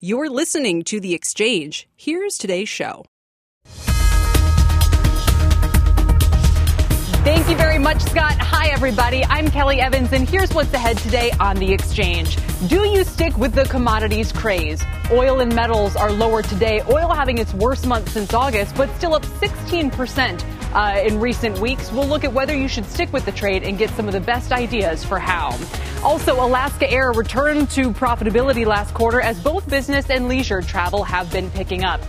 You're listening to The Exchange. Here's today's show. Thank you very much, Scott. Hi, everybody. I'm Kelly Evans, and here's what's ahead today on The Exchange. Do you stick with the commodities craze? Oil and metals are lower today, oil having its worst month since August, but still up 16% uh, in recent weeks. We'll look at whether you should stick with the trade and get some of the best ideas for how. Also, Alaska Air returned to profitability last quarter as both business and leisure travel have been picking up.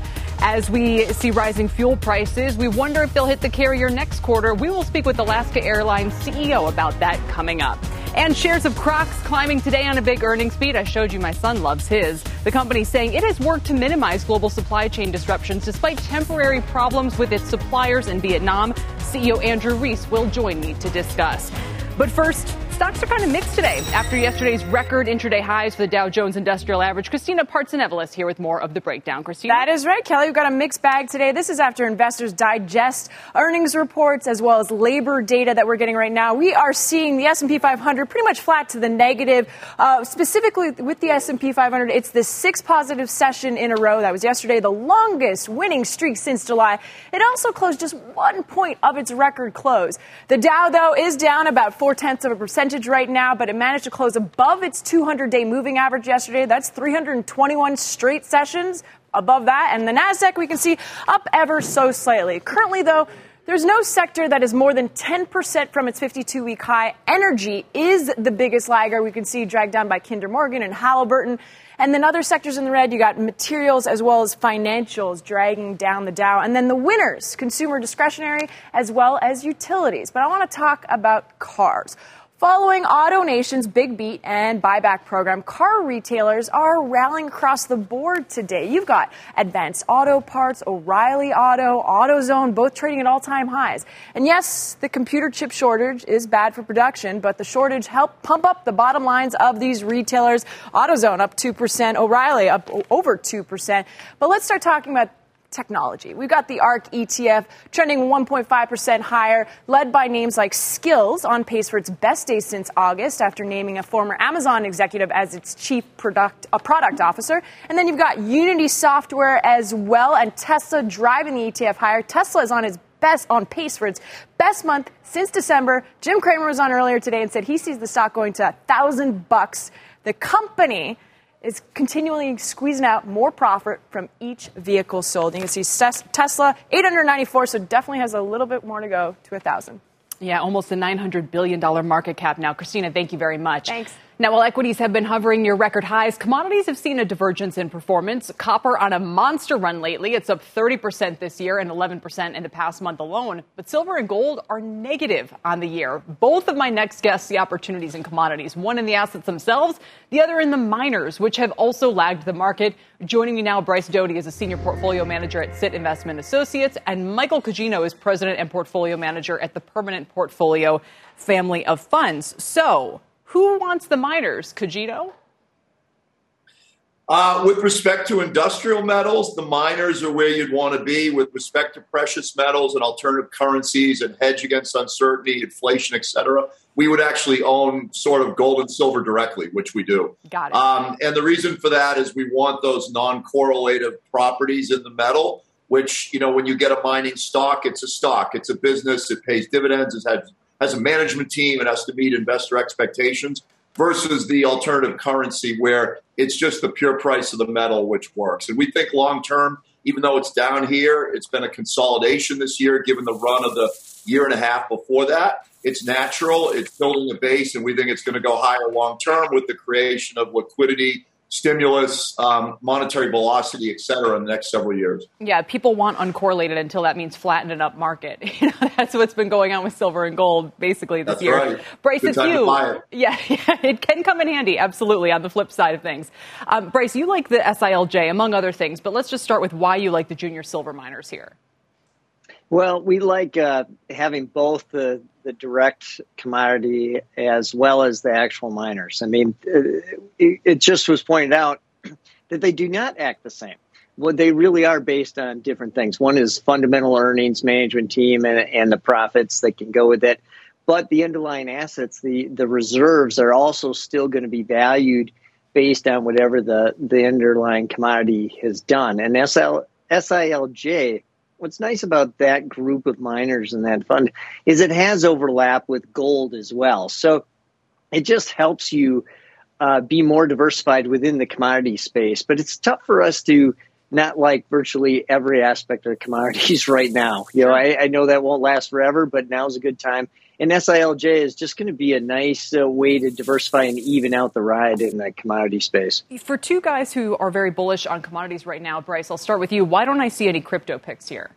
As we see rising fuel prices, we wonder if they'll hit the carrier next quarter. We will speak with Alaska Airlines CEO about that coming up. And shares of Crocs climbing today on a big earnings beat. I showed you my son loves his. The company saying it has worked to minimize global supply chain disruptions despite temporary problems with its suppliers in Vietnam. CEO Andrew Rees will join me to discuss. But first, stocks are kind of mixed today after yesterday's record intraday highs for the Dow Jones Industrial Average. Christina Partsinevelos here with more of the breakdown. Christina? That is right, Kelly. We've got a mixed bag today. This is after investors digest earnings reports as well as labor data that we're getting right now. We are seeing the S&P 500 pretty much flat to the negative. Uh, specifically with the S&P 500, it's the sixth positive session in a row. That was yesterday, the longest winning streak since July. It also closed just one point of its record close. The Dow, though, is down about four tenths of a percent right now, but it managed to close above its 200 day moving average yesterday. That's 321 straight sessions above that. And the NASDAQ, we can see up ever so slightly. Currently, though, there's no sector that is more than 10% from its 52 week high. Energy is the biggest lagger. We can see dragged down by Kinder Morgan and Halliburton. And then other sectors in the red, you got materials as well as financials dragging down the Dow. And then the winners, consumer discretionary as well as utilities. But I want to talk about cars. Following AutoNation's big beat and buyback program, car retailers are rallying across the board today. You've got Advance Auto Parts, O'Reilly Auto, AutoZone, both trading at all time highs. And yes, the computer chip shortage is bad for production, but the shortage helped pump up the bottom lines of these retailers. AutoZone up 2%, O'Reilly up over 2%. But let's start talking about technology. We've got the ARK ETF trending 1.5% higher, led by names like Skillz, on pace for its best day since August after naming a former Amazon executive as its chief product, a product officer. And then you've got Unity Software as well and Tesla driving the ETF higher. Tesla is on its best on pace for its best month since December. Jim Cramer was on earlier today and said he sees the stock going to a thousand bucks. The company is continually squeezing out more profit from each vehicle sold. You can see Tesla, 894, so definitely has a little bit more to go to 1,000. Yeah, almost a $900 billion market cap now. Christina, thank you very much. Thanks. Now, while equities have been hovering near record highs, commodities have seen a divergence in performance. Copper on a monster run lately. It's up 30% this year and 11% in the past month alone. But silver and gold are negative on the year. Both of my next guests see opportunities in commodities, one in the assets themselves, the other in the miners, which have also lagged the market. Joining me now, Bryce Doty is a senior portfolio manager at Sit Investment Associates, and Michael Cuggino is president and portfolio manager at the Permanent Portfolio family of funds. So, who wants the miners? Cuggino? Uh, with respect to industrial metals, the miners are where you'd want to be. With respect to precious metals and alternative currencies and hedge against uncertainty, inflation, etc., we would actually own sort of gold and silver directly, which we do. Got it. Um, and the reason for that is we want those non-correlative properties in the metal. Which you know, when you get a mining stock, it's a stock, it's a business, it pays dividends, it has has a management team, it has to meet investor expectations versus the alternative currency where it's just the pure price of the metal which works. And we think long term, even though it's down here, it's been a consolidation this year given the run of the year and a half before that. It's natural, it's building a base, and we think it's going to go higher long term with the creation of liquidity stimulus, um, monetary velocity, et cetera, in the next several years. Yeah, people want uncorrelated until that means flattened and up market. You know, that's what's been going on with silver and gold basically this that's year. Right. Bryce, Good it's you. It. Yeah, yeah, it can come in handy, absolutely, on the flip side of things. Um, Bryce, you like the SILJ, among other things, but let's just start with why you like the junior silver miners here. Well, we like uh, having both the, the direct commodity as well as the actual miners. I mean, uh, it, it just was pointed out that they do not act the same. Well, they really are based on different things. One is fundamental earnings, management team, and, and the profits that can go with it. But the underlying assets, the, the reserves, are also still going to be valued based on whatever the, the underlying commodity has done. And SL, SILJ, what's nice about that group of miners and that fund is it has overlap with gold as well. So it just helps you uh, be more diversified within the commodity space. But it's tough for us to not like virtually every aspect of commodities right now. You know, I, I know that won't last forever, but now's a good time. And SILJ is just going to be a nice uh, way to diversify and even out the ride in that commodity space. For two guys who are very bullish on commodities right now, Bryce, I'll start with you. Why don't I see any crypto picks here?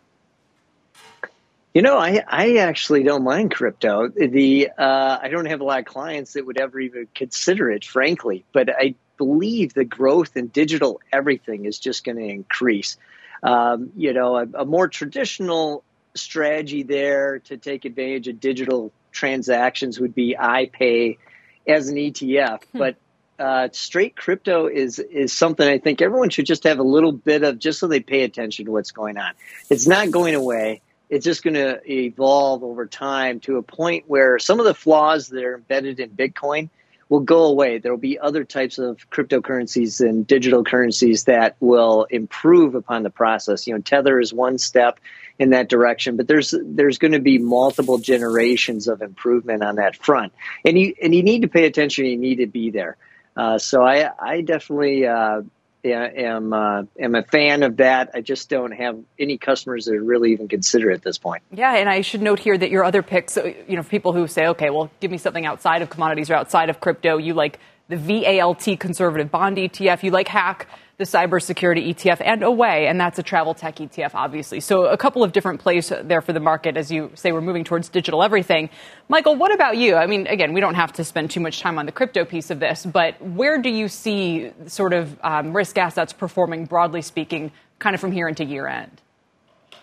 You know, I, I actually don't mind crypto. The uh, I don't have a lot of clients that would ever even consider it, frankly. But I believe the growth in digital everything is just going to increase. Um, you know, a, a, more traditional strategy there to take advantage of digital transactions would be iPay as an ETF, hmm. but uh, straight crypto is is something I think everyone should just have a little bit of, just so they pay attention to what's going on. It's not going away it's just going to evolve over time to a point where some of the flaws that are embedded in Bitcoin will go away. There will be other types of cryptocurrencies and digital currencies that will improve upon the process. You know, Tether is one step in that direction, but there's there's going to be multiple generations of improvement on that front, and you and you need to pay attention. You need to be there. Uh, so I I definitely uh, am uh, am a fan of that. I just don't have any customers that really even consider at this point. Yeah, and I should note here that your other picks, uh, you know, people who say, okay, well, give me something outside of commodities or outside of crypto. You like the VALT conservative bond ETF. You like Hack the cybersecurity ETF and away, and that's a travel tech ETF, obviously. So a couple of different plays there for the market as you say we're moving towards digital everything. Michael, what about you? I mean, again, we don't have to spend too much time on the crypto piece of this, but where do you see sort of um, risk assets performing, broadly speaking, kind of from here into year end?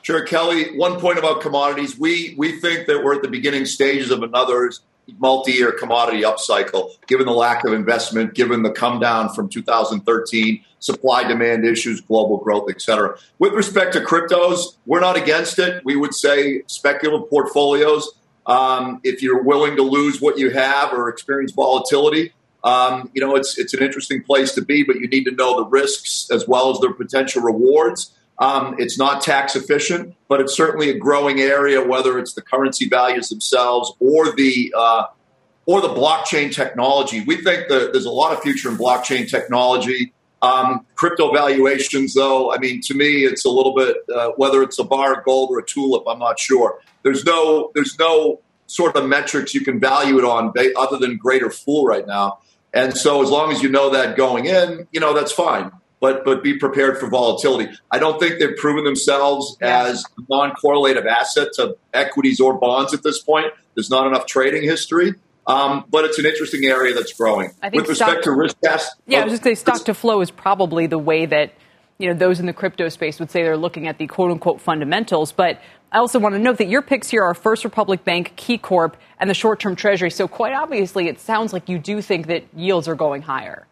Sure, Kelly. One point about commodities. We we think that we're at the beginning stages of another multi-year commodity upcycle, given the lack of investment, given the come down from 2013, supply demand issues, global growth, etc. With respect to cryptos, we're not against it. We would say speculative portfolios. Um, if you're willing to lose what you have or experience volatility, um, you know it's it's an interesting place to be, but you need to know the risks as well as their potential rewards. Um, it's not tax efficient, but it's certainly a growing area, whether it's the currency values themselves or the uh, or the blockchain technology. We think that there's a lot of future in blockchain technology. Um, crypto valuations, though, I mean, to me, it's a little bit uh, whether it's a bar of gold or a tulip. I'm not sure. There's no there's no sort of metrics you can value it on other than greater fool right now. And so, as long as you know that going in, you know that's fine but but be prepared for volatility. I don't think they've proven themselves as non-correlative asset to equities or bonds at this point. There's not enough trading history. Um, but it's an interesting area that's growing. I think With respect stock, to risk gas, yeah, I was just say stock to flow is probably the way that you know those in the crypto space would say they're looking at the quote unquote fundamentals. But I also want to note that your picks here are First Republic Bank, KeyCorp, and the short term Treasury. So quite obviously, it sounds like you do think that yields are going higher.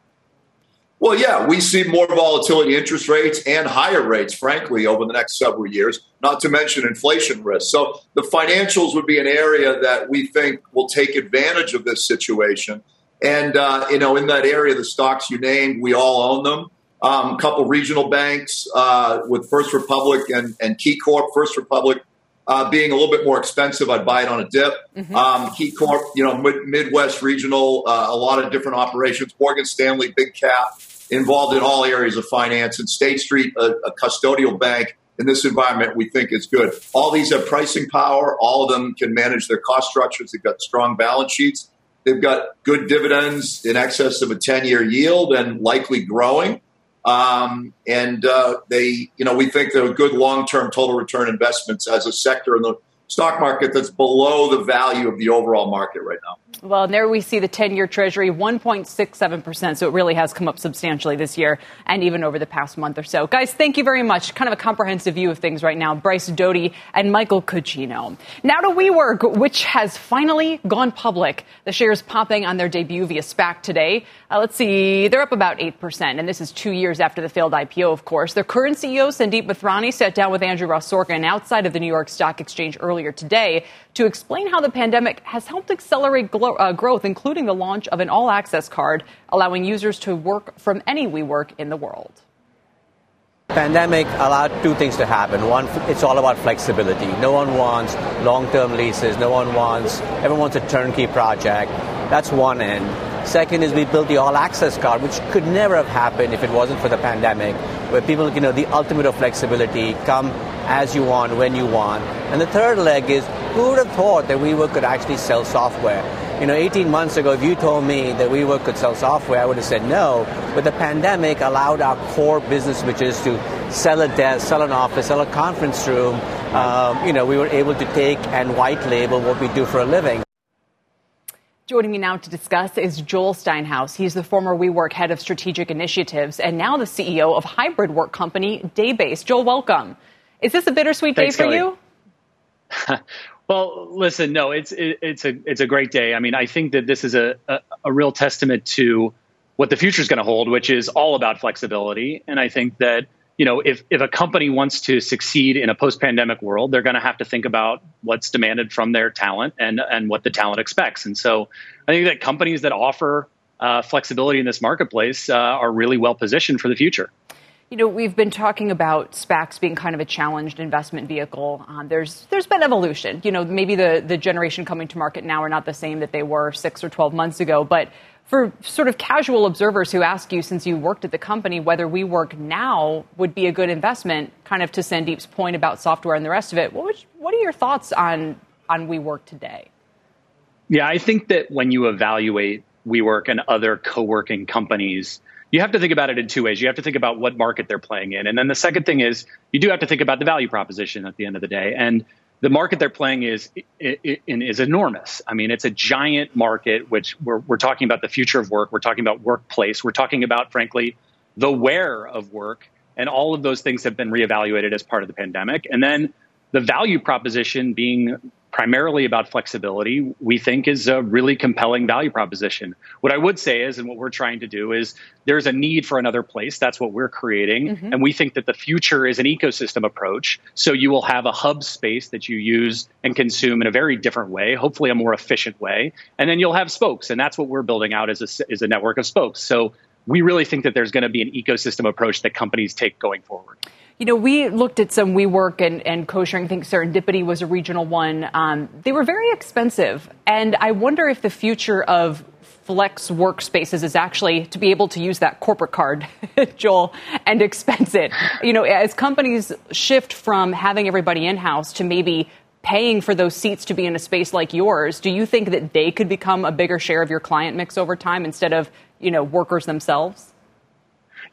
Well, yeah, we see more volatility interest rates and higher rates, frankly, over the next several years, not to mention inflation risk. So the financials would be an area that we think will take advantage of this situation. And, uh, you know, in that area, the stocks you named, we all own them. Um, a couple regional banks uh, with First Republic and, and KeyCorp. First Republic uh, being a little bit more expensive, I'd buy it on a dip. Mm-hmm. Um, KeyCorp, you know, mid- Midwest regional, uh, a lot of different operations. Morgan Stanley, big cap involved in all areas of finance, and State Street, a, a custodial bank in this environment, we think is good. All these have pricing power. All of them can manage their cost structures. They've got strong balance sheets. They've got good dividends in excess of a 10 year yield and likely growing. Um, and uh, they, you know, we think they're good long term total return investments as a sector in the stock market that's below the value of the overall market right now. Well, and there we see the 10 year Treasury, 1.67%. So it really has come up substantially this year and even over the past month or so. Guys, thank you very much. Kind of a comprehensive view of things right now. Bryce Doty and Michael Cuggino. Now to WeWork, which has finally gone public. The shares popping on their debut via SPAC today. Uh, let's see, they're up about 8%. And this is two years after the failed IPO, of course. Their current CEO, Sandeep Mathrani, sat down with Andrew Ross Sorkin outside of the New York Stock Exchange earlier today to explain how the pandemic has helped accelerate global uh, growth, including the launch of an all access card, allowing users to work from any WeWork in the world. Pandemic allowed two things to happen. One, it's all about flexibility. No one wants long-term leases. No one wants, everyone wants a turnkey project. That's one end. Second is we built the all-access card, which could never have happened if it wasn't for the pandemic, where people, you know, the ultimate of flexibility, come as you want, when you want. And the third leg is, who would have thought that WeWork could actually sell software? You know, 18 months ago, if you told me that we WeWork could sell software, I would have said no. But the pandemic allowed our core business, which is to sell a desk, sell an office, sell a conference room. Um, you know, we were able to take and white label what we do for a living. Joining me now to discuss is Joel Steinhaus. He's the former WeWork head of strategic initiatives and now the CEO of hybrid work company Daybase. Joel, welcome. Is this a bittersweet Thanks, day for Kelly. you? Well, listen, no, it's it, it's a it's a great day. I mean, I think that this is a a, a real testament to what the future is going to hold, which is all about flexibility. And I think that you know, if if a company wants to succeed in a post pandemic world, they're going to have to think about what's demanded from their talent and and what the talent expects. And so, I think that companies that offer uh, flexibility in this marketplace uh, are really well positioned for the future. You know, we've been talking about SPACs being kind of a challenged investment vehicle. Um, there's there's been evolution. You know, maybe the the generation coming to market now are not the same that they were six or twelve months ago. But for sort of casual observers who ask you, since you worked at the company, whether WeWork now would be a good investment, kind of to Sandeep's point about software and the rest of it, what would, what are your thoughts on on WeWork today? Yeah, I think that when you evaluate WeWork and other co-working companies you have to think about it in two ways. You have to think about what market they're playing in. And then the second thing is you do have to think about the value proposition at the end of the day. And the market they're playing is is enormous. I mean, it's a giant market, which we're, we're talking about the future of work. We're talking about workplace. We're talking about, frankly, the where of work. And all of those things have been reevaluated as part of the pandemic. And then the value proposition being primarily about flexibility, we think is a really compelling value proposition. What I would say is, and what we're trying to do is there's a need for another place. That's what we're creating. Mm-hmm. And we think that the future is an ecosystem approach. So you will have a hub space that you use and consume in a very different way, hopefully a more efficient way. And then you'll have spokes. And that's what we're building out as a, as a network of spokes. So we really think that there's going to be an ecosystem approach that companies take going forward. You know, we looked at some WeWork and, and co-sharing. I think Serendipity was a regional one. Um, they were very expensive. And I wonder if the future of flex workspaces is actually to be able to use that corporate card, Joel, and expense it. You know, as companies shift from having everybody in-house to maybe paying for those seats to be in a space like yours, do you think that they could become a bigger share of your client mix over time instead of, you know, workers themselves?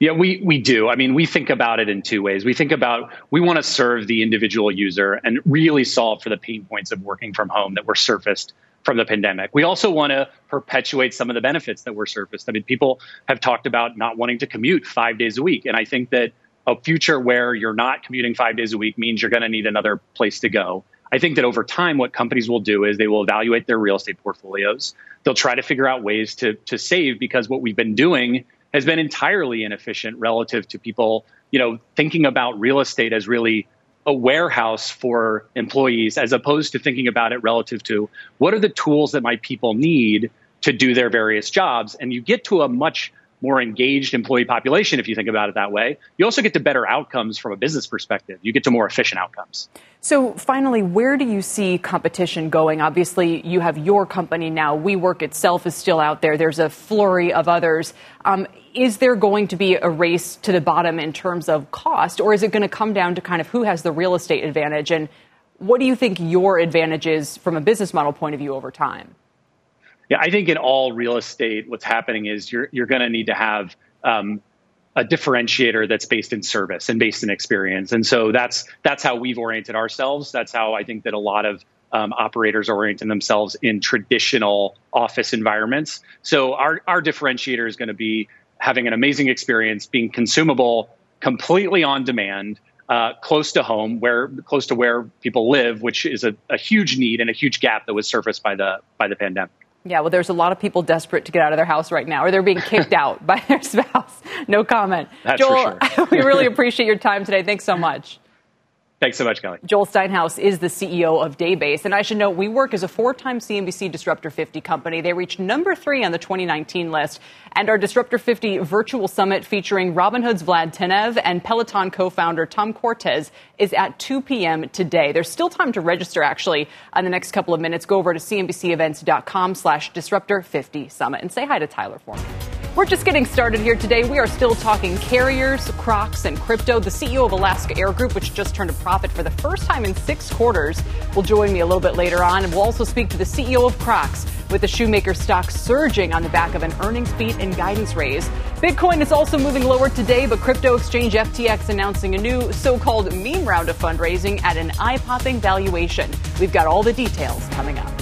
Yeah, we, we do. I mean, we think about it in two ways. We think about we want to serve the individual user and really solve for the pain points of working from home that were surfaced from the pandemic. We also want to perpetuate some of the benefits that were surfaced. I mean, people have talked about not wanting to commute five days a week. And I think that a future where you're not commuting five days a week means you're going to need another place to go. I think that over time, what companies will do is they will evaluate their real estate portfolios. They'll try to figure out ways to, to save because what we've been doing has been entirely inefficient relative to people, you know, thinking about real estate as really a warehouse for employees as opposed to thinking about it relative to what are the tools that my people need to do their various jobs. And you get to a much more engaged employee population, if you think about it that way, you also get to better outcomes from a business perspective. You get to more efficient outcomes. So, finally, where do you see competition going? Obviously, you have your company now. WeWork itself is still out there. There's a flurry of others. Um, is there going to be a race to the bottom in terms of cost, or is it going to come down to kind of who has the real estate advantage? And what do you think your advantage is from a business model point of view over time? Yeah, I think in all real estate, what's happening is you're you're going to need to have um, a differentiator that's based in service and based in experience, and so that's that's how we've oriented ourselves. That's how I think that a lot of um, operators orienting themselves in traditional office environments. So our our differentiator is going to be having an amazing experience, being consumable, completely on demand, uh, close to home, where close to where people live, which is a, a huge need and a huge gap that was surfaced by the by the pandemic. Yeah, well, there's a lot of people desperate to get out of their house right now, or they're being kicked out by their spouse. No comment. That's Joel, sure. we really appreciate your time today. Thanks so much. Thanks so much, Kelly. Joel Steinhaus is the CEO of Daybase. And I should note, WeWork is a four time CNBC Disruptor 50 company. They reached number three on the 2019 list. And our Disruptor 50 virtual summit featuring Robinhood's Vlad Tenev and Peloton co founder Tom Cortese is at 2 p.m. today. There's still time to register, actually, in the next couple of minutes. Go over to cnbcevents.com slash Disruptor 50 Summit and say hi to Tyler for me. We're just getting started here today. We are still talking carriers, Crocs, and crypto. The CEO of Alaska Air Group, which just turned a profit for the first time in six quarters, will join me a little bit later on. And we'll also speak to the CEO of Crocs, with the shoemaker stock surging on the back of an earnings beat and guidance raise. Bitcoin is also moving lower today, but crypto exchange FTX announcing a new so called meme round of fundraising at an eye popping valuation. We've got all the details coming up.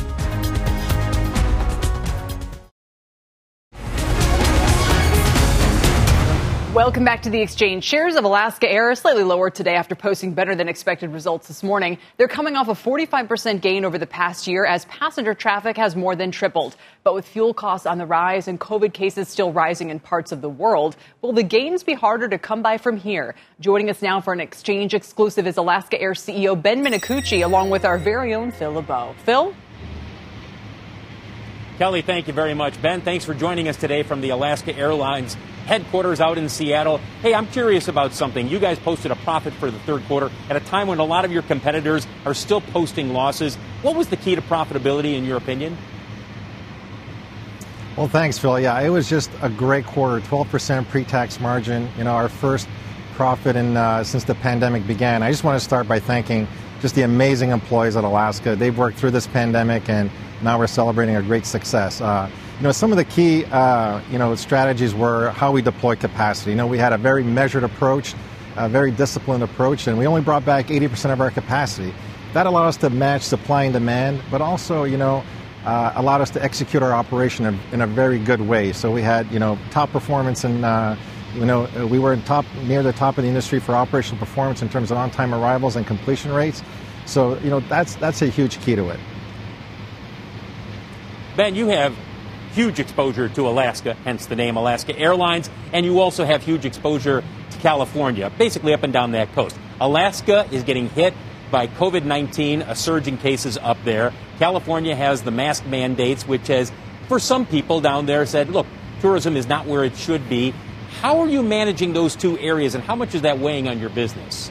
Welcome back to the exchange. Shares of Alaska Air are slightly lower today after posting better than expected results this morning. They're coming off a 45% gain over the past year as passenger traffic has more than tripled. But with fuel costs on the rise and COVID cases still rising in parts of the world, will the gains be harder to come by from here? Joining us now for an exchange exclusive is Alaska Air CEO Ben Minicucci, along with our very own Phil LeBeau. Phil? Kelly, thank you very much. Ben, thanks for joining us today from the Alaska Airlines headquarters out in Seattle. Hey, I'm curious about something. You guys posted a profit for the third quarter at a time when a lot of your competitors are still posting losses. What was the key to profitability, in your opinion? Well, thanks, Phil. Yeah, it was just a great quarter 12% pre tax margin, you know, our first profit in, uh, since the pandemic began. I just want to start by thanking just the amazing employees at Alaska. They've worked through this pandemic and now we're celebrating a great success. Uh, you know, some of the key, uh, you know, strategies were how we deploy capacity. You know, we had a very measured approach, a very disciplined approach, and we only brought back 80% of our capacity. That allowed us to match supply and demand, but also, you know, uh, allowed us to execute our operation in, in, a very good way. So we had, you know, top performance and, uh, you know, we were in top near the top of the industry for operational performance in terms of on-time arrivals and completion rates. So, you know, that's that's a huge key to it. Ben, you have huge exposure to Alaska, hence the name Alaska Airlines, and you also have huge exposure to California, basically up and down that coast. Alaska is getting hit by COVID 19, a surge in cases up there. California has the mask mandates, which has, for some people down there, said, look, tourism is not where it should be. How are you managing those two areas, and how much is that weighing on your business?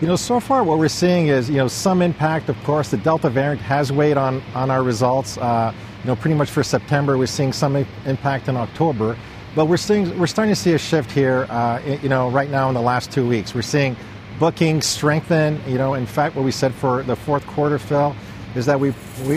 You know, so far what we're seeing is, you know, some impact. Of course, the Delta variant has weighed on, on our results. Uh, you know, pretty much for September, we're seeing some impact in October. But we're seeing we're starting to see a shift here. Uh, you know, right now in the last two weeks, we're seeing bookings strengthen. You know, in fact, what we said for the fourth quarter, Phil, is that we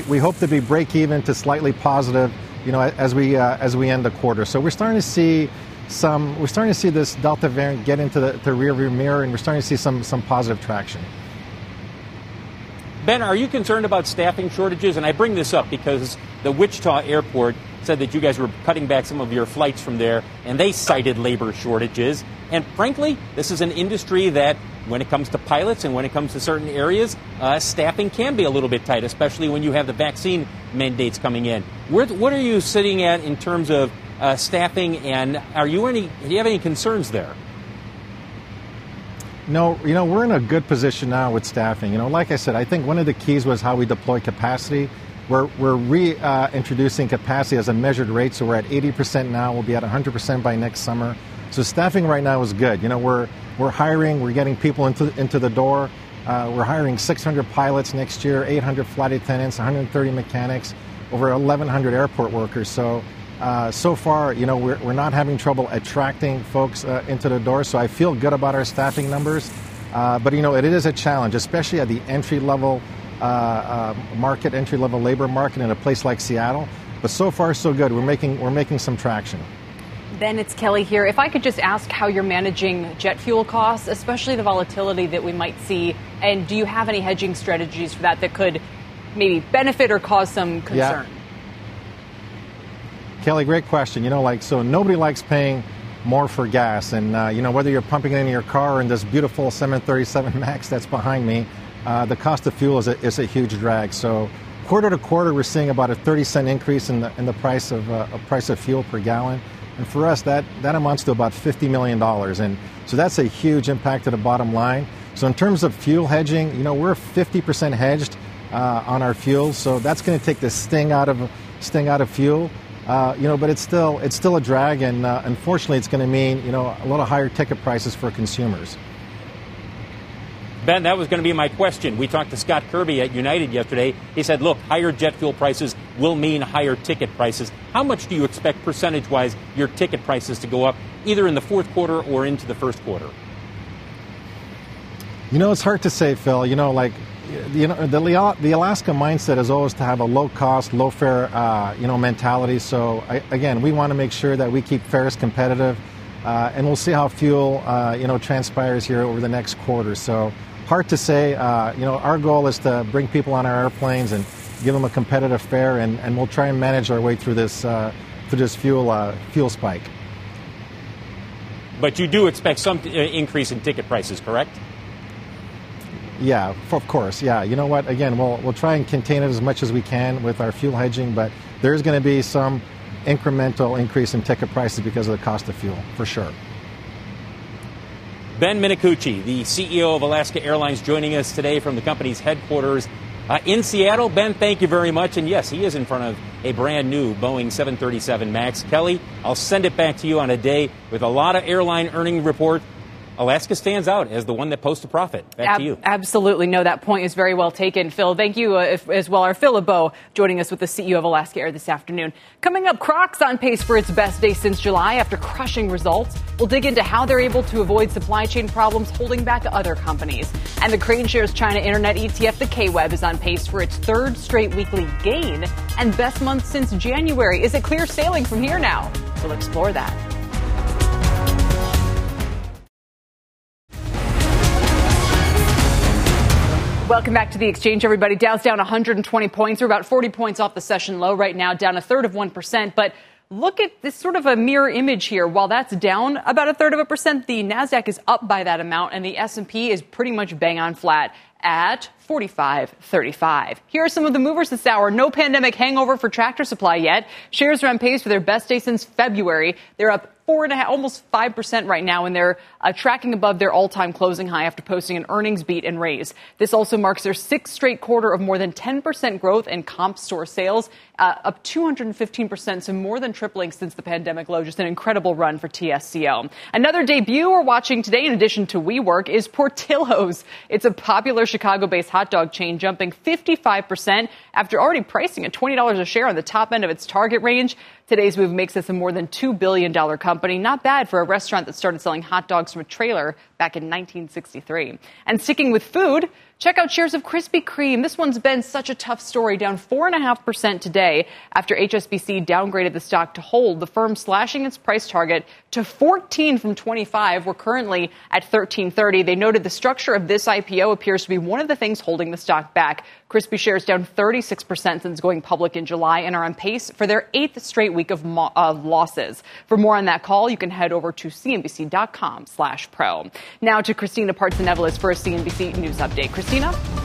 we, hope to be break even to slightly positive. You know, as we uh, as we end the quarter. So we're starting to see some, we're starting to see this Delta variant get into the, the rearview mirror, and we're starting to see some, some positive traction. Ben, are you concerned about staffing shortages? And I bring this up because the Wichita airport said that you guys were cutting back some of your flights from there, and they cited labor shortages. And frankly, this is an industry that, when it comes to pilots and when it comes to certain areas, uh, staffing can be a little bit tight, especially when you have the vaccine mandates coming in. Where, what are you sitting at in terms of uh, staffing, and are you any? Do you have any concerns there? No, you know we're in a good position now with staffing. You know, like I said, I think one of the keys was how we deploy capacity. We're we're reintroducing uh, capacity as a measured rate, so we're at 80% now. We'll be at 100% by next summer. So staffing right now is good. You know, we're we're hiring, we're getting people into into the door. Uh, we're hiring 600 pilots next year, 800 flight attendants, 130 mechanics, over 1,100 airport workers. So uh, so far, you know, we're, we're not having trouble attracting folks uh, into the door, so I feel good about our staffing numbers. Uh, but, you know, it is a challenge, especially at the entry level uh, uh, market, entry level labor market in a place like Seattle. But so far, so good. We're making, we're making some traction. Ben, it's Kelly here. If I could just ask how you're managing jet fuel costs, especially the volatility that we might see, and do you have any hedging strategies for that that could maybe benefit or cause some concern? Yeah. Kelly, great question. You know, like, so nobody likes paying more for gas. And, uh, you know, whether you're pumping it into your car or in this beautiful 737 MAX that's behind me, uh, the cost of fuel is a, is a huge drag. So, quarter to quarter, we're seeing about a 30 cent increase in the, in the price, of, uh, price of fuel per gallon. And for us, that, that amounts to about $50 million. And so that's a huge impact to the bottom line. So in terms of fuel hedging, you know, we're 50% hedged uh, on our fuel, so that's going to take the sting out of sting out of fuel. Uh, you know, but it's still it's still a drag, and uh, unfortunately, it's going to mean you know a lot of higher ticket prices for consumers. Ben, that was going to be my question. We talked to Scott Kirby at United yesterday. He said, look, higher jet fuel prices will mean higher ticket prices. How much do you expect percentage wise your ticket prices to go up, either in the fourth quarter or into the first quarter? You know, it's hard to say, Phil. You know, like, you know, the, the Alaska mindset is always to have a low cost, low fare, uh, you know, mentality. So, I, again, we want to make sure that we keep fares competitive. Uh, and we'll see how fuel, uh, you know, transpires here over the next quarter. So, hard to say. Uh, you know, our goal is to bring people on our airplanes and give them a competitive fare, and, and we'll try and manage our way through this uh, through this fuel uh, fuel spike. But you do expect some increase in ticket prices, correct? Yeah, of course. Yeah, you know what? Again, we'll we'll try and contain it as much as we can with our fuel hedging, but there's going to be some incremental increase in ticket prices because of the cost of fuel, for sure. Ben Minicucci, the CEO of Alaska Airlines, joining us today from the company's headquarters uh, in Seattle. Ben, thank you very much. And yes, he is in front of a brand new Boeing 737 MAX. Kelly, I'll send it back to you on a day with a lot of airline earning report Alaska stands out as the one that posts a profit. Back Ab- to you. Absolutely. No, that point is very well taken. Phil, thank you uh, if, as well. Our Phil LeBeau joining us with the CEO of Alaska Air this afternoon. Coming up, Crocs on pace for its best day since July after crushing results. We'll dig into how they're able to avoid supply chain problems holding back other companies. And the KraneShares China Internet ETF, the KWEB, is on pace for its third straight weekly gain and best month since January. Is it clear sailing from here now? We'll explore that. Welcome back to the exchange, everybody. Dow's down 120 points. We're about 40 points off the session low right now, down a third of 1%. But look at this sort of a mirror image here. While that's down about a third of a percent, the Nasdaq is up by that amount, and the S&P is pretty much bang on flat at 45.35. Here are some of the movers this hour. No pandemic hangover for Tractor Supply yet. Shares are on pace for their best day since February. They're up four and a half, almost five percent right now, and they're uh, tracking above their all-time closing high after posting an earnings beat and raise. This also marks their sixth straight quarter of more than 10 percent growth in comp store sales, uh, up 215 percent, so more than tripling since the pandemic low. Just an incredible run for TSCO. Another debut we're watching today, in addition to WeWork, is Portillo's. It's a popular Chicago-based hot dog chain, jumping 55 percent after already pricing at $20 a share on the top end of its target range. Today's move makes this a more than $2 billion company. Not bad for a restaurant that started selling hot dogs from a trailer back in 1963. And sticking with food, Check out shares of Krispy Kreme. This one's been such a tough story, down 4.5% today after HSBC downgraded the stock to hold. The firm slashing its price target to 14 from 25. We're currently at 1330. They noted the structure of this IPO appears to be one of the things holding the stock back. Krispy shares down 36% since going public in July and are on pace for their eighth straight week of mo- losses. For more on that call, you can head over to cnbc.com slash pro. Now to Christina Partsinevelos for a CNBC News Update.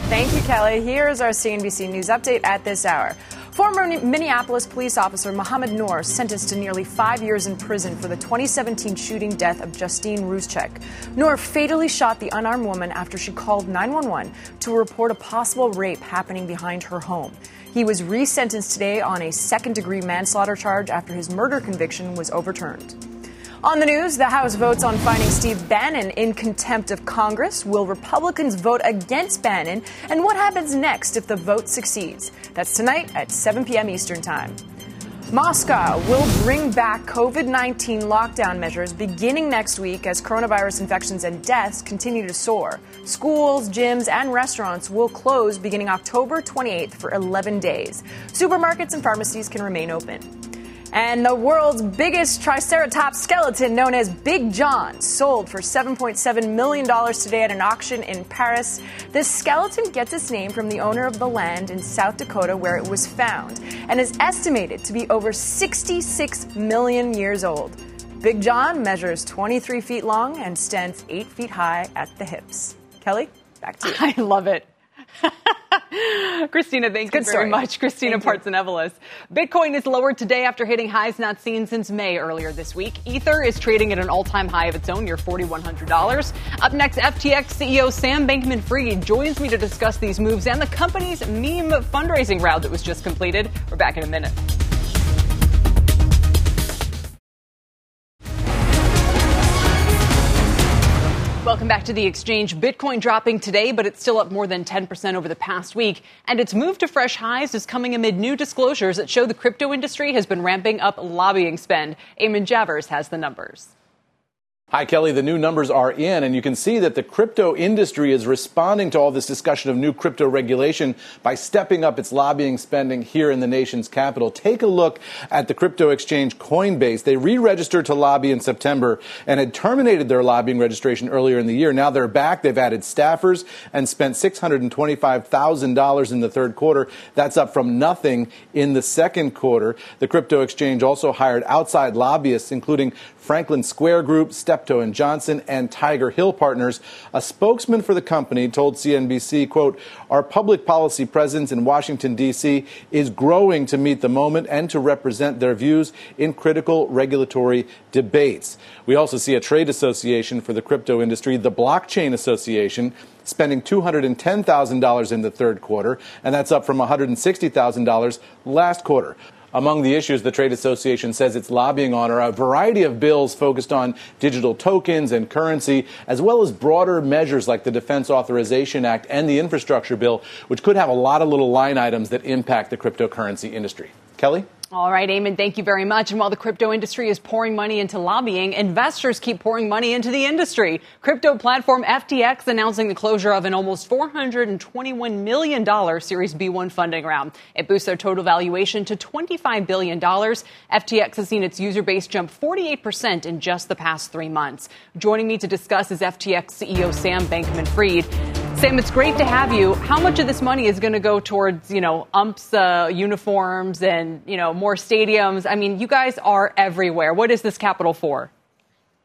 Thank you, Kelly. Here's our CNBC News Update at this hour. Former Minneapolis police officer Mohamed Noor sentenced to nearly five years in prison for the 2017 shooting death of Justine Ruszczyk. Noor fatally shot the unarmed woman after she called 911 to report a possible rape happening behind her home. He was resentenced today on a second degree manslaughter charge after his murder conviction was overturned. On the news, the House votes on finding Steve Bannon in contempt of Congress. Will Republicans vote against Bannon? And what happens next if the vote succeeds? That's tonight at 7 p.m. Eastern Time. Moscow will bring back COVID 19 lockdown measures beginning next week as coronavirus infections and deaths continue to soar. Schools, gyms, and restaurants will close beginning October 28th for 11 days. Supermarkets and pharmacies can remain open. And the world's biggest Triceratops skeleton, known as Big John, sold for $7.7 million today at an auction in Paris. This skeleton gets its name from the owner of the land in South Dakota where it was found and is estimated to be over 66 million years old. Big John measures 23 feet long and stands 8 feet high at the hips. Kelly, back to you. I love it. Christina, thank Good you very much. Christina Partsinevelos. Bitcoin is lower today after hitting highs not seen since May earlier this week. Ether is trading at an all-time high of its own, near $4,100. Up next, FTX CEO Sam Bankman-Fried joins me to discuss these moves and the company's meme fundraising round that was just completed. We're back in a minute. Welcome back to the exchange. Bitcoin dropping today, but it's still up more than 10% over the past week. And its move to fresh highs is coming amid new disclosures that show the crypto industry has been ramping up lobbying spend. Eamon Javers has the numbers. Hi, Kelly. The new numbers are in, and you can see that the crypto industry is responding to all this discussion of new crypto regulation by stepping up its lobbying spending here in the nation's capital. Take a look at the crypto exchange Coinbase. They re registered to lobby in September and had terminated their lobbying registration earlier in the year. Now they're back. They've added staffers and spent $625,000 in the third quarter. That's up from nothing in the second quarter. The crypto exchange also hired outside lobbyists, including Franklin Square Group, Steptoe and Johnson, and Tiger Hill Partners. A spokesman for the company told CNBC, quote, our public policy presence in Washington, D.C. is growing to meet the moment and to represent their views in critical regulatory debates. We also see a trade association for the crypto industry, the Blockchain Association, spending $210,000 in the third quarter, and that's up from $160,000 last quarter. Among the issues the trade association says it's lobbying on are a variety of bills focused on digital tokens and currency, as well as broader measures like the Defense Authorization Act and the Infrastructure Bill, which could have a lot of little line items that impact the cryptocurrency industry. Kelly? All right, Eamon, thank you very much. And while the crypto industry is pouring money into lobbying, investors keep pouring money into the industry. Crypto platform FTX announcing the closure of an almost $421 million Series B1 funding round. It boosts their total valuation to $25 billion. FTX has seen its user base jump 48% in just the past three months. Joining me to discuss is FTX CEO Sam Bankman Fried. Sam, it's great to have you. How much of this money is going to go towards, you know, umps uh, uniforms and, you know, more stadiums? I mean, you guys are everywhere. What is this capital for?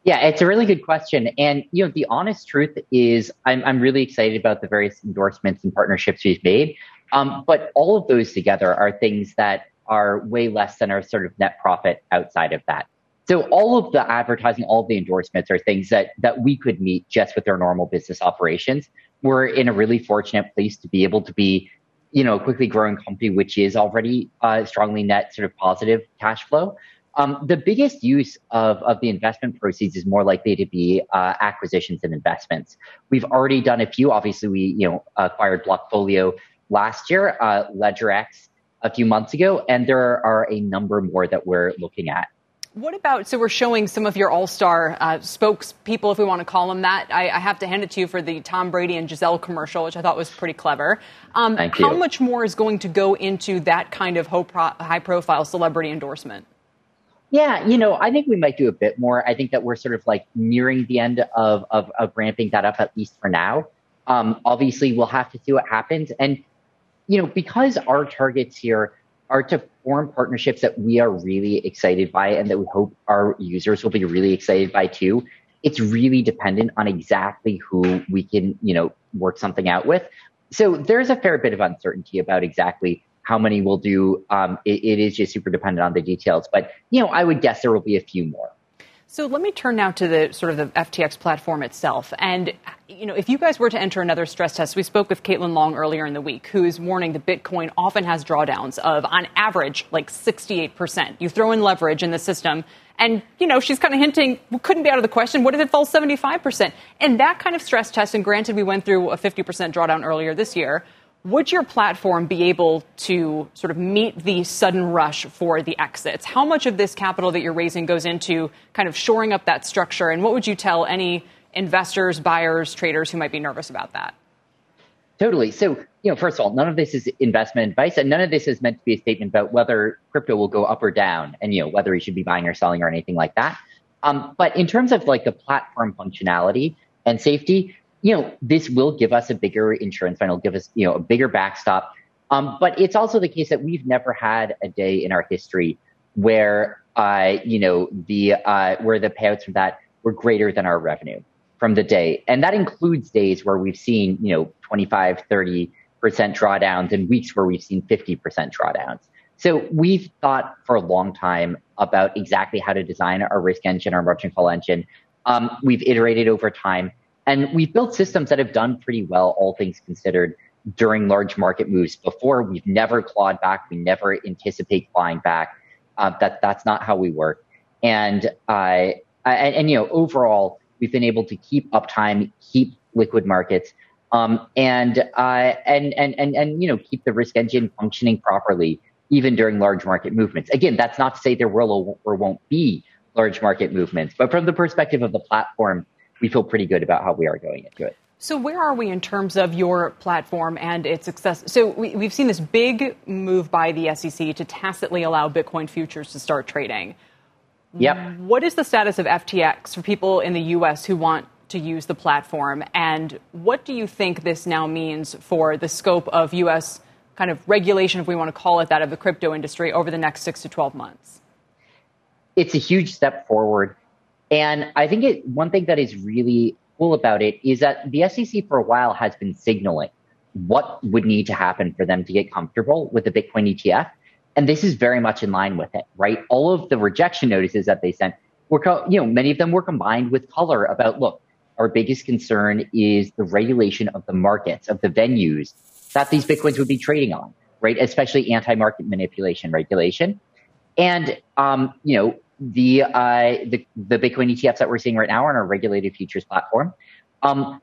Yeah, it's a really good question. And, you know, the honest truth is I'm, I'm really excited about the various endorsements and partnerships we've made. Um, but all of those together are things that are way less than our sort of net profit outside of that. So all of the advertising, all of the endorsements are things that, that we could meet just with our normal business operations we're in a really fortunate place to be able to be, you know, a quickly growing company, which is already uh, strongly net sort of positive cash flow. Um, the biggest use of, of the investment proceeds is more likely to be uh, acquisitions and investments. We've already done a few. Obviously, we you know acquired Blockfolio last year, uh, LedgerX a few months ago, and there are a number more that we're looking at. What about, so we're showing some of your all star uh, spokespeople, if we want to call them that. I, I, have to hand it to you for the Tom Brady and Gisele commercial, which I thought was pretty clever. Um, Thank you. How much more is going to go into that kind of high profile celebrity endorsement? Yeah, you know, I think we might do a bit more. I think that we're sort of like nearing the end of, of, of ramping that up, at least for now. Um, obviously, we'll have to see what happens. And, you know, because our targets here are to form partnerships that we are really excited by and that we hope our users will be really excited by too. It's really dependent on exactly who we can, you know, work something out with. So there's a fair bit of uncertainty about exactly how many we'll do. Um, it, it is just super dependent on the details, but you know, I would guess there will be a few more. So let me turn now to the sort of the FTX platform itself. And, you know, if you guys were to enter another stress test, we spoke with Caitlin Long earlier in the week, who is warning that Bitcoin often has drawdowns of, on average, like 68%. You throw in leverage in the system, and, you know, she's kind of hinting, well, couldn't be out of the question. What if it falls 75%? And that kind of stress test, and granted, we went through a 50% drawdown earlier this year, would your platform be able to sort of meet the sudden rush for the exits? How much of this capital that you're raising goes into kind of shoring up that structure? And what would you tell any investors, buyers, traders who might be nervous about that? Totally. So, you know, first of all, none of this is investment advice, and none of this is meant to be a statement about whether crypto will go up or down, and you know whether you should be buying or selling or anything like that. Um, but in terms of like the platform functionality and safety, you know, this will give us a bigger insurance fund. It'll give us, you know, a bigger backstop. Um, but it's also the case that we've never had a day in our history where, uh, you know, the, uh, where the payouts from that were greater than our revenue from the day. And that includes days where we've seen, you know, 25, 30% drawdowns and weeks where we've seen 50% drawdowns. So we've thought for a long time about exactly how to design our risk engine, our margin call engine. Um, we've iterated over time and we've built systems that have done pretty well, all things considered, during large market moves before. We've never clawed back. We never anticipate buying back. Uh, that that's not how we work. And, uh, and, and, you know, overall, we've been able to keep uptime, keep liquid markets, um, and, uh, and, and, and, and, you know, keep the risk engine functioning properly even during large market movements. Again, that's not to say there will or won't be large market movements, but from the perspective of the platform, we feel pretty good about how we are going into it. So, where are we in terms of your platform and its success? So, we, have seen this big move by the SEC to tacitly allow Bitcoin futures to start trading. Yep. What is the status of FTX for people in the U.S. who want to use the platform? And what do you think this now means for the scope of U.S kind of regulation, if we want to call it that, of the crypto industry over the next six to 12 months? It's a huge step forward. And I think it, one thing that is really cool about it is that the SEC for a while has been signaling what would need to happen for them to get comfortable with the Bitcoin ETF. And this is very much in line with it, right? All of the rejection notices that they sent were, you know, many of them were combined with color about, look, our biggest concern is the regulation of the markets, of the venues that these Bitcoins would be trading on, right? Especially anti-market manipulation regulation. And, um, you know, the, uh, the, the Bitcoin ETFs that we're seeing right now on our regulated futures platform. Um,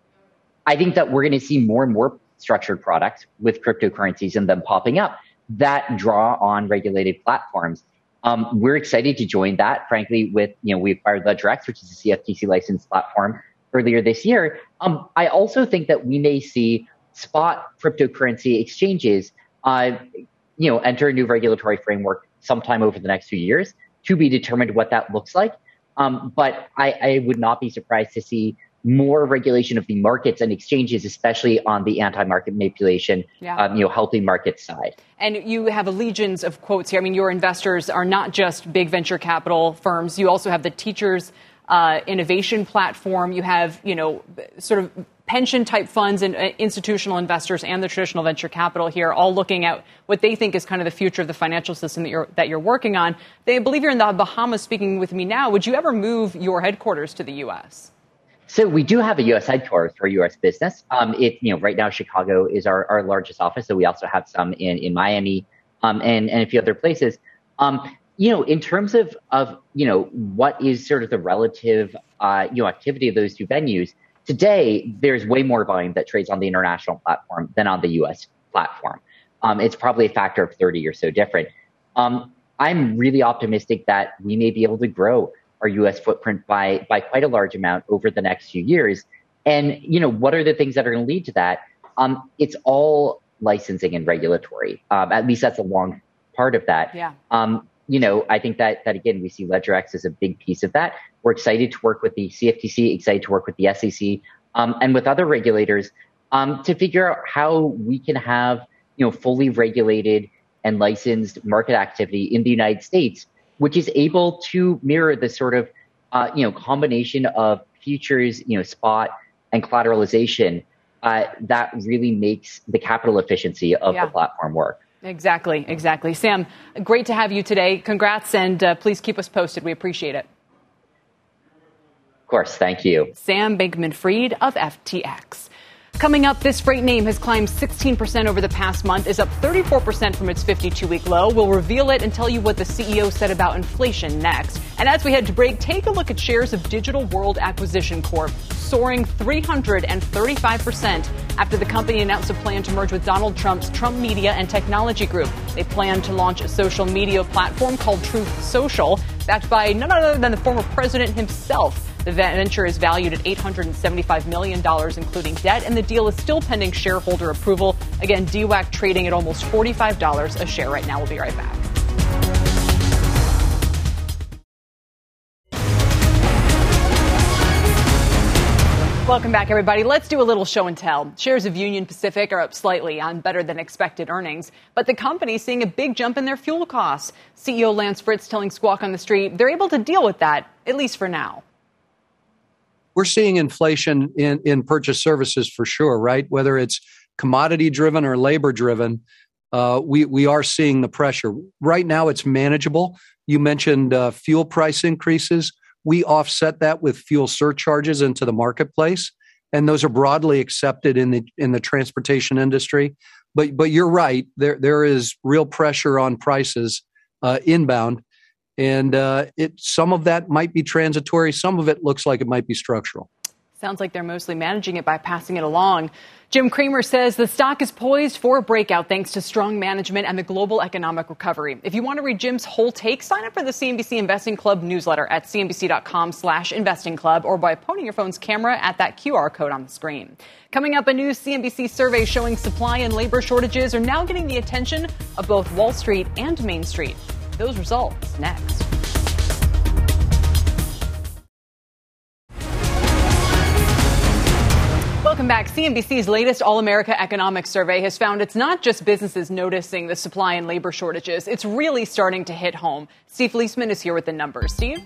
I think that we're going to see more and more structured products with cryptocurrencies and them popping up that draw on regulated platforms. Um, we're excited to join that, frankly, with, you know, we acquired LedgerX, which is a CFTC licensed platform earlier this year. Um, I also think that we may see spot cryptocurrency exchanges, uh, you know, enter a new regulatory framework sometime over the next few years to be determined what that looks like. Um, but I, I, would not be surprised to see more regulation of the markets and exchanges, especially on the anti-market manipulation, yeah. um, you know, healthy market side. And you have a legions of quotes here. I mean, your investors are not just big venture capital firms. You also have the teachers uh, innovation platform. You have, you know, sort of pension type funds and uh, institutional investors and the traditional venture capital here all looking at what they think is kind of the future of the financial system that you're, that you're working on. They believe you're in the Bahamas speaking with me now. Would you ever move your headquarters to the U.S.? So we do have a U.S. headquarters for U.S. business. Um, it, you know, right now Chicago is our, our largest office, so we also have some in, in Miami um, and, and a few other places. Um, you know, in terms of, of, you know, what is sort of the relative, uh, you know, activity of those two venues, today there's way more volume that trades on the international platform than on the US platform. Um, it's probably a factor of 30 or so different. Um, I'm really optimistic that we may be able to grow our US footprint by, by quite a large amount over the next few years. And, you know, what are the things that are going to lead to that? Um, it's all licensing and regulatory. Um, at least that's a long part of that. Yeah. Um, you know, I think that, that again, we see LedgerX as a big piece of that. We're excited to work with the CFTC, excited to work with the SEC, um, and with other regulators um, to figure out how we can have, you know, fully regulated and licensed market activity in the United States, which is able to mirror the sort of, uh, you know, combination of futures, you know, spot and collateralization uh, that really makes the capital efficiency of yeah. the platform work. Exactly, exactly. Sam, great to have you today. Congrats, and uh, please keep us posted. We appreciate it. Of course, thank you. Sam Bankman Fried of FTX. Coming up, this freight name has climbed 16% over the past month, is up 34% from its 52 week low. We'll reveal it and tell you what the CEO said about inflation next. And as we head to break, take a look at shares of Digital World Acquisition Corp, soaring 335% after the company announced a plan to merge with Donald Trump's Trump Media and Technology Group. They plan to launch a social media platform called Truth Social, backed by none other than the former president himself. The venture is valued at $875 million, including debt, and the deal is still pending shareholder approval. Again, DWAC trading at almost $45 a share right now. We'll be right back. Welcome back, everybody. Let's do a little show and tell. Shares of Union Pacific are up slightly on better than expected earnings, but the company is seeing a big jump in their fuel costs. CEO Lance Fritz telling Squawk on the Street they're able to deal with that, at least for now we're seeing inflation in, in purchase services for sure, right? Whether it's commodity driven or labor driven, uh, we we are seeing the pressure. Right now, it's manageable. You mentioned uh, fuel price increases. We offset that with fuel surcharges into the marketplace, and those are broadly accepted in the in the transportation industry. But but you're right. There there is real pressure on prices uh, inbound, and uh, it some of that might be transitory. Some of it looks like it might be structural. Sounds like they're mostly managing it by passing it along. Jim Cramer says the stock is poised for a breakout thanks to strong management and the global economic recovery. If you want to read Jim's whole take, sign up for the CNBC Investing Club newsletter at cnbc.com slash investing club or by pointing your phone's camera at that QR code on the screen. Coming up, a new CNBC survey showing supply and labor shortages are now getting the attention of both Wall Street and Main Street. Those results next. Welcome back. CNBC's latest All America Economic Survey has found it's not just businesses noticing the supply and labor shortages, it's really starting to hit home. Steve Liesman is here with the numbers. Steve?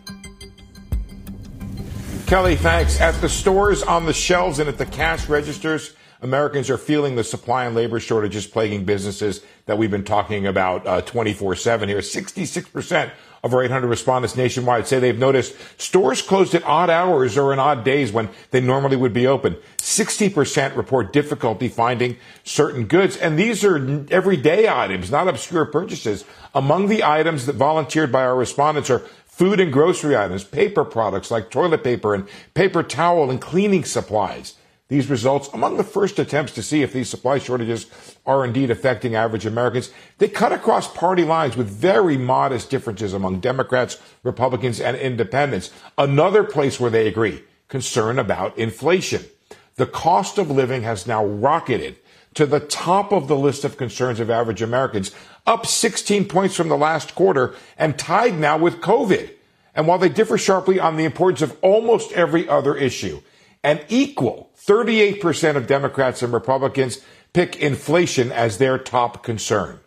Kelly, thanks. At the stores, on the shelves, and at the cash registers, Americans are feeling the supply and labor shortages plaguing businesses that we've been talking about uh, 24 7 here. 66% of our 800 respondents nationwide say they've noticed stores closed at odd hours or in odd days when they normally would be open. 60% report difficulty finding certain goods. And these are everyday items, not obscure purchases. Among the items that volunteered by our respondents are food and grocery items, paper products like toilet paper and paper towel and cleaning supplies these results among the first attempts to see if these supply shortages are indeed affecting average Americans. They cut across party lines with very modest differences among Democrats, Republicans, and independents. Another place where they agree, concern about inflation. The cost of living has now rocketed to the top of the list of concerns of average Americans, up 16 points from the last quarter and tied now with COVID. And while they differ sharply on the importance of almost every other issue, and equal 38% of Democrats and Republicans pick inflation as their top concern.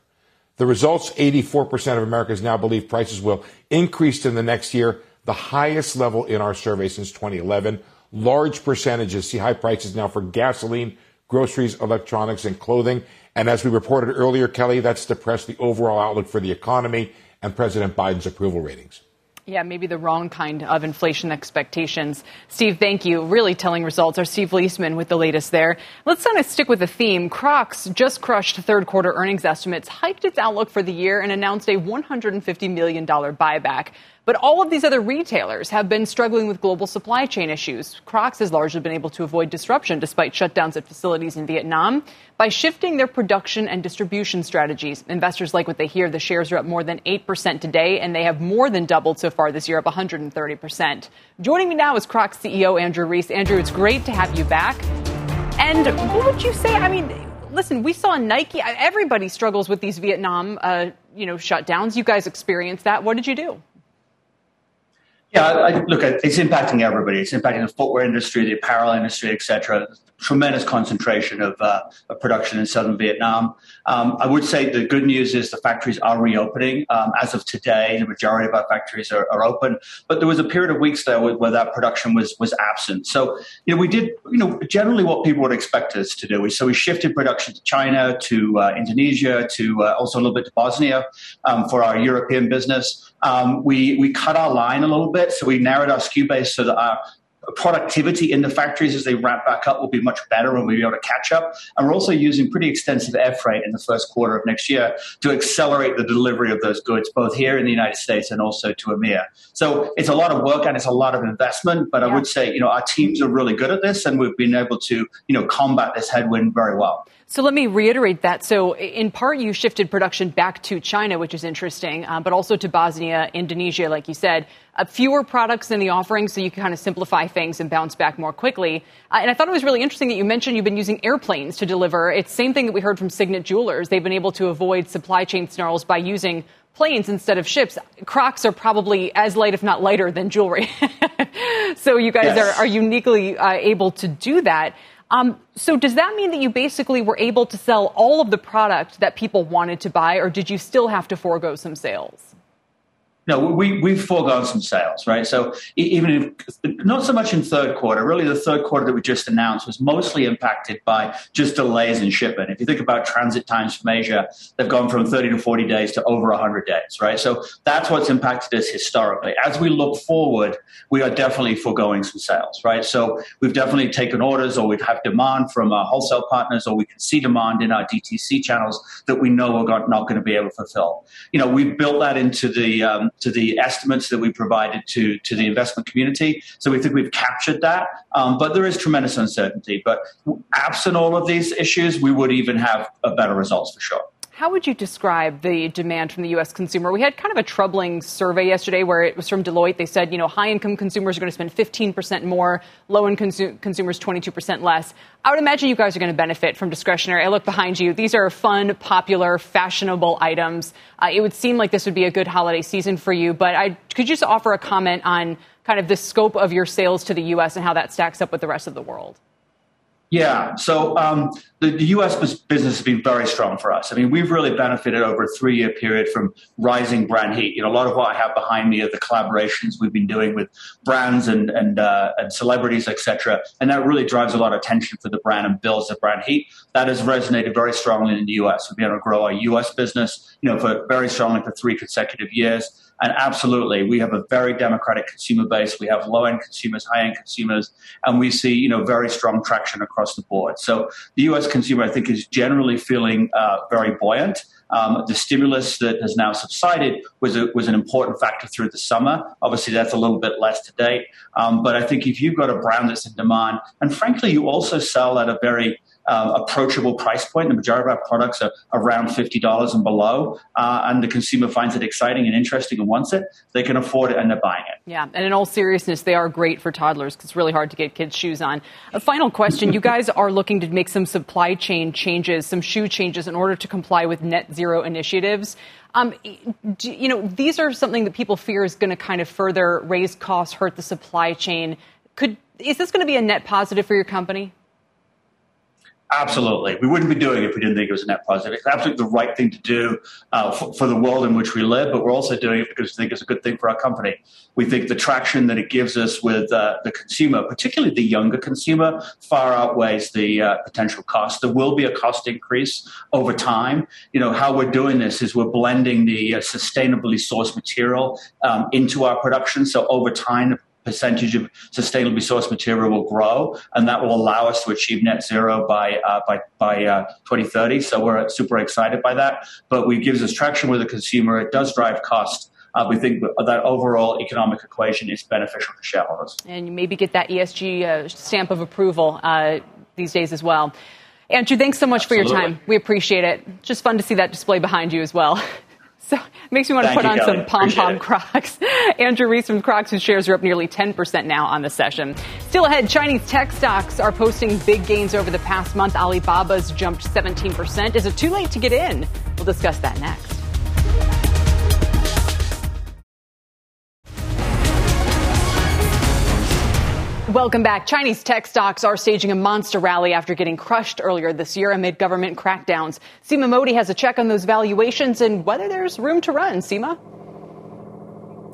The results 84% of Americans now believe prices will increase in the next year, the highest level in our survey since 2011. Large percentages see high prices now for gasoline, groceries, electronics, and clothing. And as we reported earlier, Kelly, that's depressed the overall outlook for the economy and President Biden's approval ratings. Yeah, maybe the wrong kind of inflation expectations. Steve, thank you. Really telling results. Our Steve Liesman with the latest there. Let's kind of stick with the theme. Crocs just crushed third quarter earnings estimates, hiked its outlook for the year, and announced a $150 million buyback. But all of these other retailers have been struggling with global supply chain issues. Crocs has largely been able to avoid disruption despite shutdowns at facilities in Vietnam by shifting their production and distribution strategies. Investors like what they hear. The shares are up more than 8% today, and they have more than doubled so far this year, up 130%. Joining me now is Crocs CEO Andrew Rees. Andrew, it's great to have you back. And what would you say? I mean, listen, we saw Nike. Everybody struggles with these Vietnam, uh, you know, shutdowns. You guys experienced that. What did you do? Yeah, I, look, it's impacting everybody. It's impacting the footwear industry, the apparel industry, et cetera tremendous concentration of, uh, of, production in southern Vietnam. Um, I would say the good news is the factories are reopening. Um, as of today, the majority of our factories are, are open, but there was a period of weeks there where, where, that production was was absent. So, you know, we did, you know, generally what people would expect us to do. So we shifted production to China, to uh, Indonesia, to uh, also a little bit to Bosnia um, for our European business. Um, we we cut our line a little bit, so we narrowed our SKU base so that our productivity in the factories as they ramp back up will be much better and we'll be able to catch up. And we're also using pretty extensive air freight in the first quarter of next year to accelerate the delivery of those goods, both here in the United States and also to EMEA. So it's a lot of work and it's a lot of investment, but yeah. I would say, you know, our teams are really good at this and we've been able to, you know, combat this headwind very well. So let me reiterate that. So in part, you shifted production back to China, which is interesting, um, but also to Bosnia, Indonesia, like you said. Uh, fewer products in the offering, so you can kind of simplify things and bounce back more quickly. Uh, and I thought it was really interesting that you mentioned you've been using airplanes to deliver. It's the same thing that we heard from Signet Jewelers. They've been able to avoid supply chain snarls by using planes instead of ships. Crocs are probably as light, if not lighter, than jewelry. so you guys yes. are, are uniquely uh, able to do that. Um, so does that mean that you basically were able to sell all of the product that people wanted to buy, or did you still have to forego some sales? Know, we, we've foregone some sales, right? So even if, not so much in third quarter, really the third quarter that we just announced was mostly impacted by just delays in shipment. If you think about transit times from Asia, they've gone from 30 to 40 days to over 100 days, right? So that's what's impacted us historically. As we look forward, we are definitely foregoing some sales, right? So we've definitely taken orders or we have demand from our wholesale partners or we can see demand in our DTC channels that we know we're not going to be able to fulfill. You know, we've built that into the, um, to the estimates that we provided to, to the investment community. So we think we've captured that. Um, but there is tremendous uncertainty. But absent all of these issues, we would even have better results for sure. How would you describe the demand from the U.S. consumer? We had kind of a troubling survey yesterday where it was from Deloitte. They said, you know, high income consumers are going to spend 15% more, low income consu- consumers 22% less. I would imagine you guys are going to benefit from discretionary. I look behind you. These are fun, popular, fashionable items. Uh, it would seem like this would be a good holiday season for you, but I, could you just offer a comment on kind of the scope of your sales to the U.S. and how that stacks up with the rest of the world? Yeah. So um, the, the, U.S. business has been very strong for us. I mean, we've really benefited over a three-year period from rising brand heat. You know, a lot of what I have behind me are the collaborations we've been doing with brands and and, uh, and celebrities, etc. And that really drives a lot of attention for the brand and builds the brand heat. That has resonated very strongly in the U.S. We've been able to grow our U.S. business, you know, for very strongly for three consecutive years. And absolutely, we have a very democratic consumer base. We have low end consumers, high end consumers, and we see you know very strong traction across the board. So the U.S. consumer, I think, is generally feeling uh, very buoyant. Um, the stimulus that has now subsided was a, was an important factor through the summer. Obviously, that's a little bit less to date. Um, but I think if you've got a brand that's in demand, and frankly, you also sell at a very um, approachable price point. The majority of our products are around $50 and below, uh, and the consumer finds it exciting and interesting and wants it. They can afford it and they're buying it. Yeah, and in all seriousness, they are great for toddlers because it's really hard to get kids' shoes on. A final question you guys are looking to make some supply chain changes, some shoe changes in order to comply with net zero initiatives. Um, do, you know, these are something that people fear is going to kind of further raise costs, hurt the supply chain. Could is this going to be a net positive for your company? Absolutely. We wouldn't be doing it if we didn't think it was a net positive. It's absolutely the right thing to do uh, for, for, the world in which we live, but we're also doing it because we think it's a good thing for our company. We think the traction that it gives us with uh, the consumer, particularly the younger consumer, far outweighs the uh, potential cost. There will be a cost increase over time. You know, how we're doing this is we're blending the uh, sustainably sourced material um, into our production. So over time, percentage of sustainably sourced material will grow, and that will allow us to achieve net zero by uh, by by uh, 2030. So we're super excited by that. But it gives us traction with the consumer. It does drive cost. Uh, we think that overall economic equation is beneficial for shareholders. And you maybe get that ESG uh, stamp of approval uh, these days as well. Andrew, thanks so much Absolutely. for your time. We appreciate it. Just fun to see that display behind you as well. So it makes me want to Thank put on Kelly. some pom pom. Crocs. Andrew Rees from Crocs, whose shares are up nearly 10% now on the session. Still ahead, Chinese tech stocks are posting big gains over the past month. Alibaba's jumped 17%. Is it too late to get in? We'll discuss that next. Welcome back. Chinese tech stocks are staging a monster rally after getting crushed earlier this year amid government crackdowns. Seema Modi has a check on those valuations and whether there's room to run. Seema?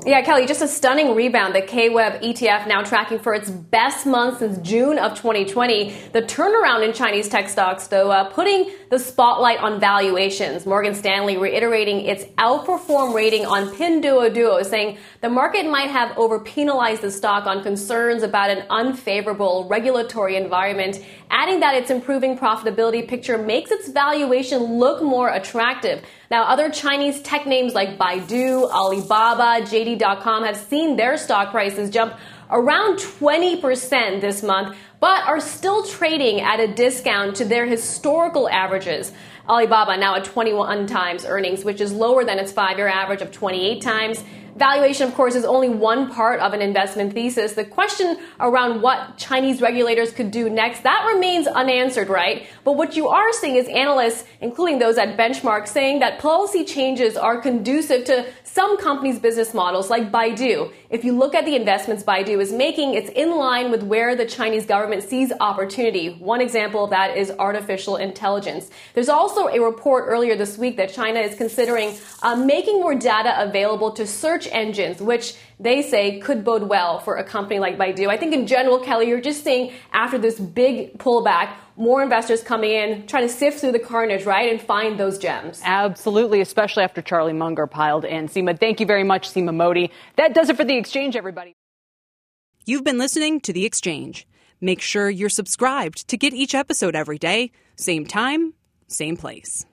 Yeah, Kelly, just a stunning rebound. The KWEB ETF now tracking for its best month since June of 2020. The turnaround in Chinese tech stocks, though, uh, putting the spotlight on valuations. Morgan Stanley reiterating its outperform rating on Pinduoduo, saying the market might have overpenalized the stock on concerns about an unfavorable regulatory environment, adding that its improving profitability picture makes its valuation look more attractive. Now, other Chinese tech names like Baidu, Alibaba, JD.com have seen their stock prices jump around 20% this month, but are still trading at a discount to their historical averages. Alibaba now at 21 times earnings, which is lower than its five year average of 28 times. Valuation, of course, is only one part of an investment thesis. The question around what Chinese regulators could do next, that remains unanswered, right? But what you are seeing is analysts, including those at Benchmark, saying that policy changes are conducive to some companies' business models, like Baidu. If you look at the investments Baidu is making, it's in line with where the Chinese government sees opportunity. One example of that is artificial intelligence. There's also a report earlier this week that China is considering uh, making more data available to search engines, which they say could bode well for a company like Baidu. I think in general, Kelly, you're just seeing after this big pullback, more investors coming in, trying to sift through the carnage, right, and find those gems. Absolutely, especially after Charlie Munger piled in. Seema, thank you very much, Seema Modi. That does it for The Exchange, everybody. You've been listening to The Exchange. Make sure you're subscribed to get each episode every day, same time, same place.